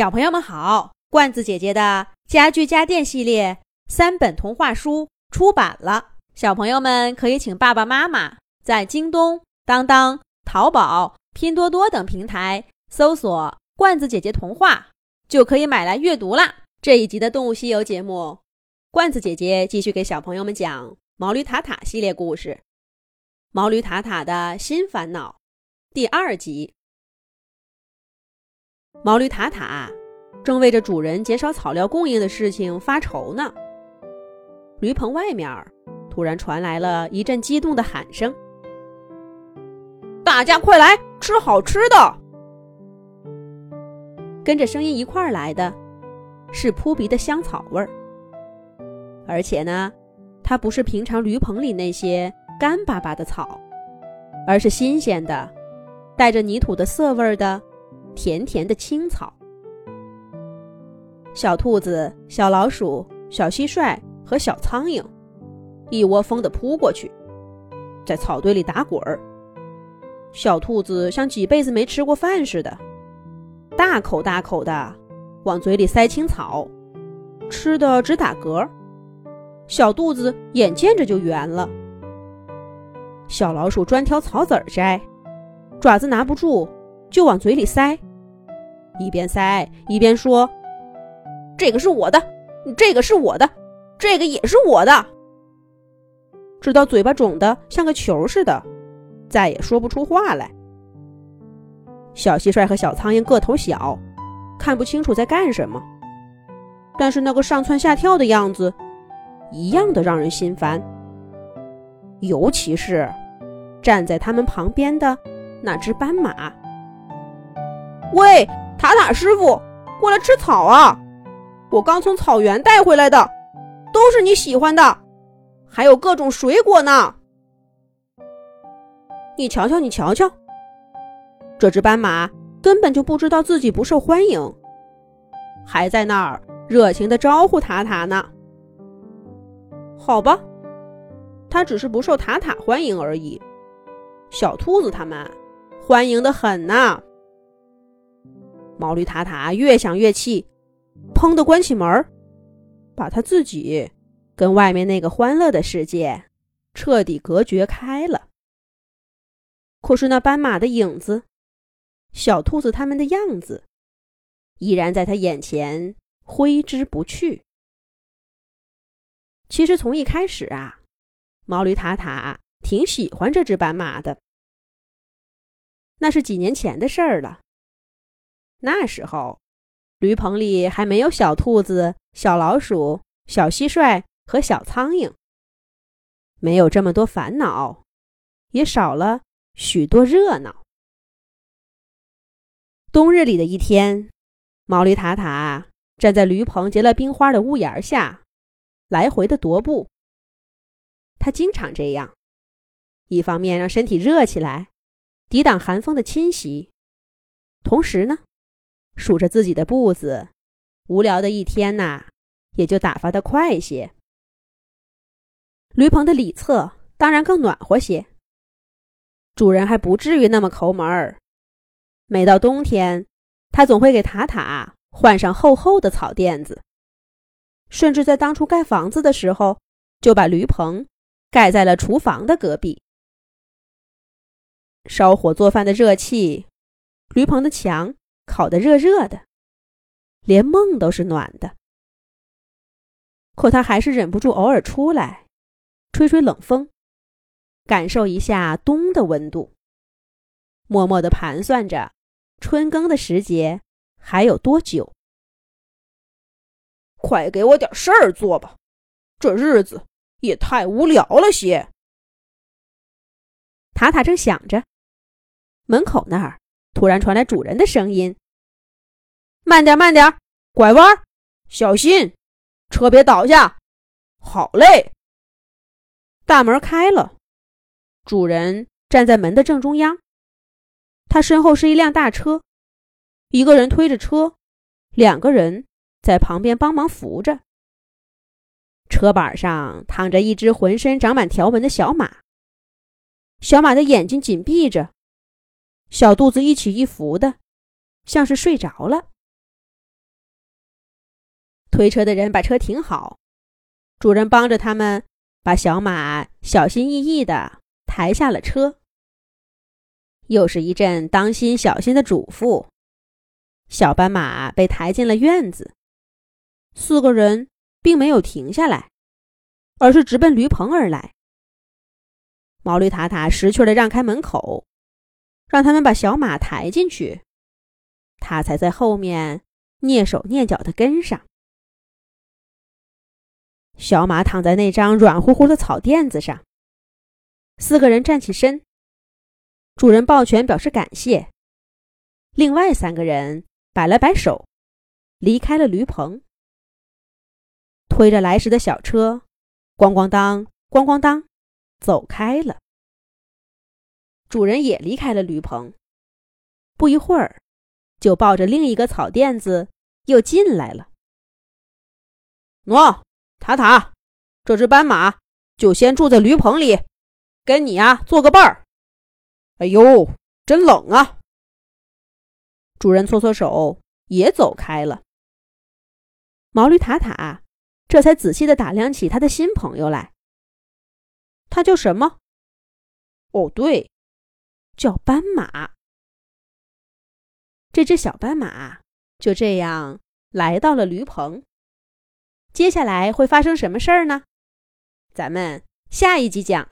小朋友们好，罐子姐姐的家具家电系列三本童话书出版了，小朋友们可以请爸爸妈妈在京东、当当、淘宝、拼多多等平台搜索“罐子姐姐童话”，就可以买来阅读啦。这一集的《动物西游》节目，罐子姐姐继续给小朋友们讲毛驴塔塔系列故事，《毛驴塔塔的新烦恼》第二集。毛驴塔塔正为着主人减少草料供应的事情发愁呢。驴棚外面突然传来了一阵激动的喊声：“大家快来吃好吃的！”跟着声音一块儿来的，是扑鼻的香草味儿。而且呢，它不是平常驴棚里那些干巴巴的草，而是新鲜的、带着泥土的涩味的。甜甜的青草，小兔子、小老鼠、小蟋蟀和小苍蝇一窝蜂地扑过去，在草堆里打滚儿。小兔子像几辈子没吃过饭似的，大口大口的往嘴里塞青草，吃的直打嗝。小肚子眼见着就圆了。小老鼠专挑草籽儿摘，爪子拿不住。就往嘴里塞，一边塞一边说：“这个是我的，这个是我的，这个也是我的。”直到嘴巴肿得像个球似的，再也说不出话来。小蟋蟀和小苍蝇个头小，看不清楚在干什么，但是那个上蹿下跳的样子，一样的让人心烦。尤其是站在他们旁边的那只斑马。喂，塔塔师傅，过来吃草啊！我刚从草原带回来的，都是你喜欢的，还有各种水果呢。你瞧瞧，你瞧瞧，这只斑马根本就不知道自己不受欢迎，还在那儿热情的招呼塔塔呢。好吧，它只是不受塔塔欢迎而已。小兔子他们欢迎的很呢。毛驴塔塔越想越气，砰的关起门，把他自己跟外面那个欢乐的世界彻底隔绝开了。可是那斑马的影子，小兔子他们的样子，依然在他眼前挥之不去。其实从一开始啊，毛驴塔塔挺喜欢这只斑马的。那是几年前的事儿了。那时候，驴棚里还没有小兔子、小老鼠、小蟋蟀和小苍蝇，没有这么多烦恼，也少了许多热闹。冬日里的一天，毛驴塔塔站在驴棚结了冰花的屋檐下，来回的踱步。他经常这样，一方面让身体热起来，抵挡寒风的侵袭，同时呢。数着自己的步子，无聊的一天呐，也就打发的快些。驴棚的里侧当然更暖和些，主人还不至于那么抠门儿。每到冬天，他总会给塔塔换上厚厚的草垫子，甚至在当初盖房子的时候，就把驴棚盖在了厨房的隔壁。烧火做饭的热气，驴棚的墙。烤得热热的，连梦都是暖的。可他还是忍不住偶尔出来，吹吹冷风，感受一下冬的温度。默默地盘算着春耕的时节还有多久。快给我点事儿做吧，这日子也太无聊了些。塔塔正想着，门口那儿突然传来主人的声音。慢点，慢点，拐弯，小心，车别倒下。好嘞。大门开了，主人站在门的正中央。他身后是一辆大车，一个人推着车，两个人在旁边帮忙扶着。车板上躺着一只浑身长满条纹的小马，小马的眼睛紧闭着，小肚子一起一伏的，像是睡着了。推车的人把车停好，主人帮着他们把小马小心翼翼地抬下了车。又是一阵当心小心的嘱咐，小斑马被抬进了院子。四个人并没有停下来，而是直奔驴棚而来。毛驴塔塔识趣的让开门口，让他们把小马抬进去，他才在后面蹑手蹑脚的跟上。小马躺在那张软乎乎的草垫子上，四个人站起身。主人抱拳表示感谢，另外三个人摆了摆手，离开了驴棚，推着来时的小车，咣咣当，咣咣当，走开了。主人也离开了驴棚，不一会儿，就抱着另一个草垫子又进来了。喏，塔塔，这只斑马就先住在驴棚里，跟你呀做个伴儿。哎呦，真冷啊！主人搓搓手，也走开了。毛驴塔塔这才仔细的打量起他的新朋友来。他叫什么？哦，对，叫斑马。这只小斑马就这样来到了驴棚。接下来会发生什么事儿呢？咱们下一集讲。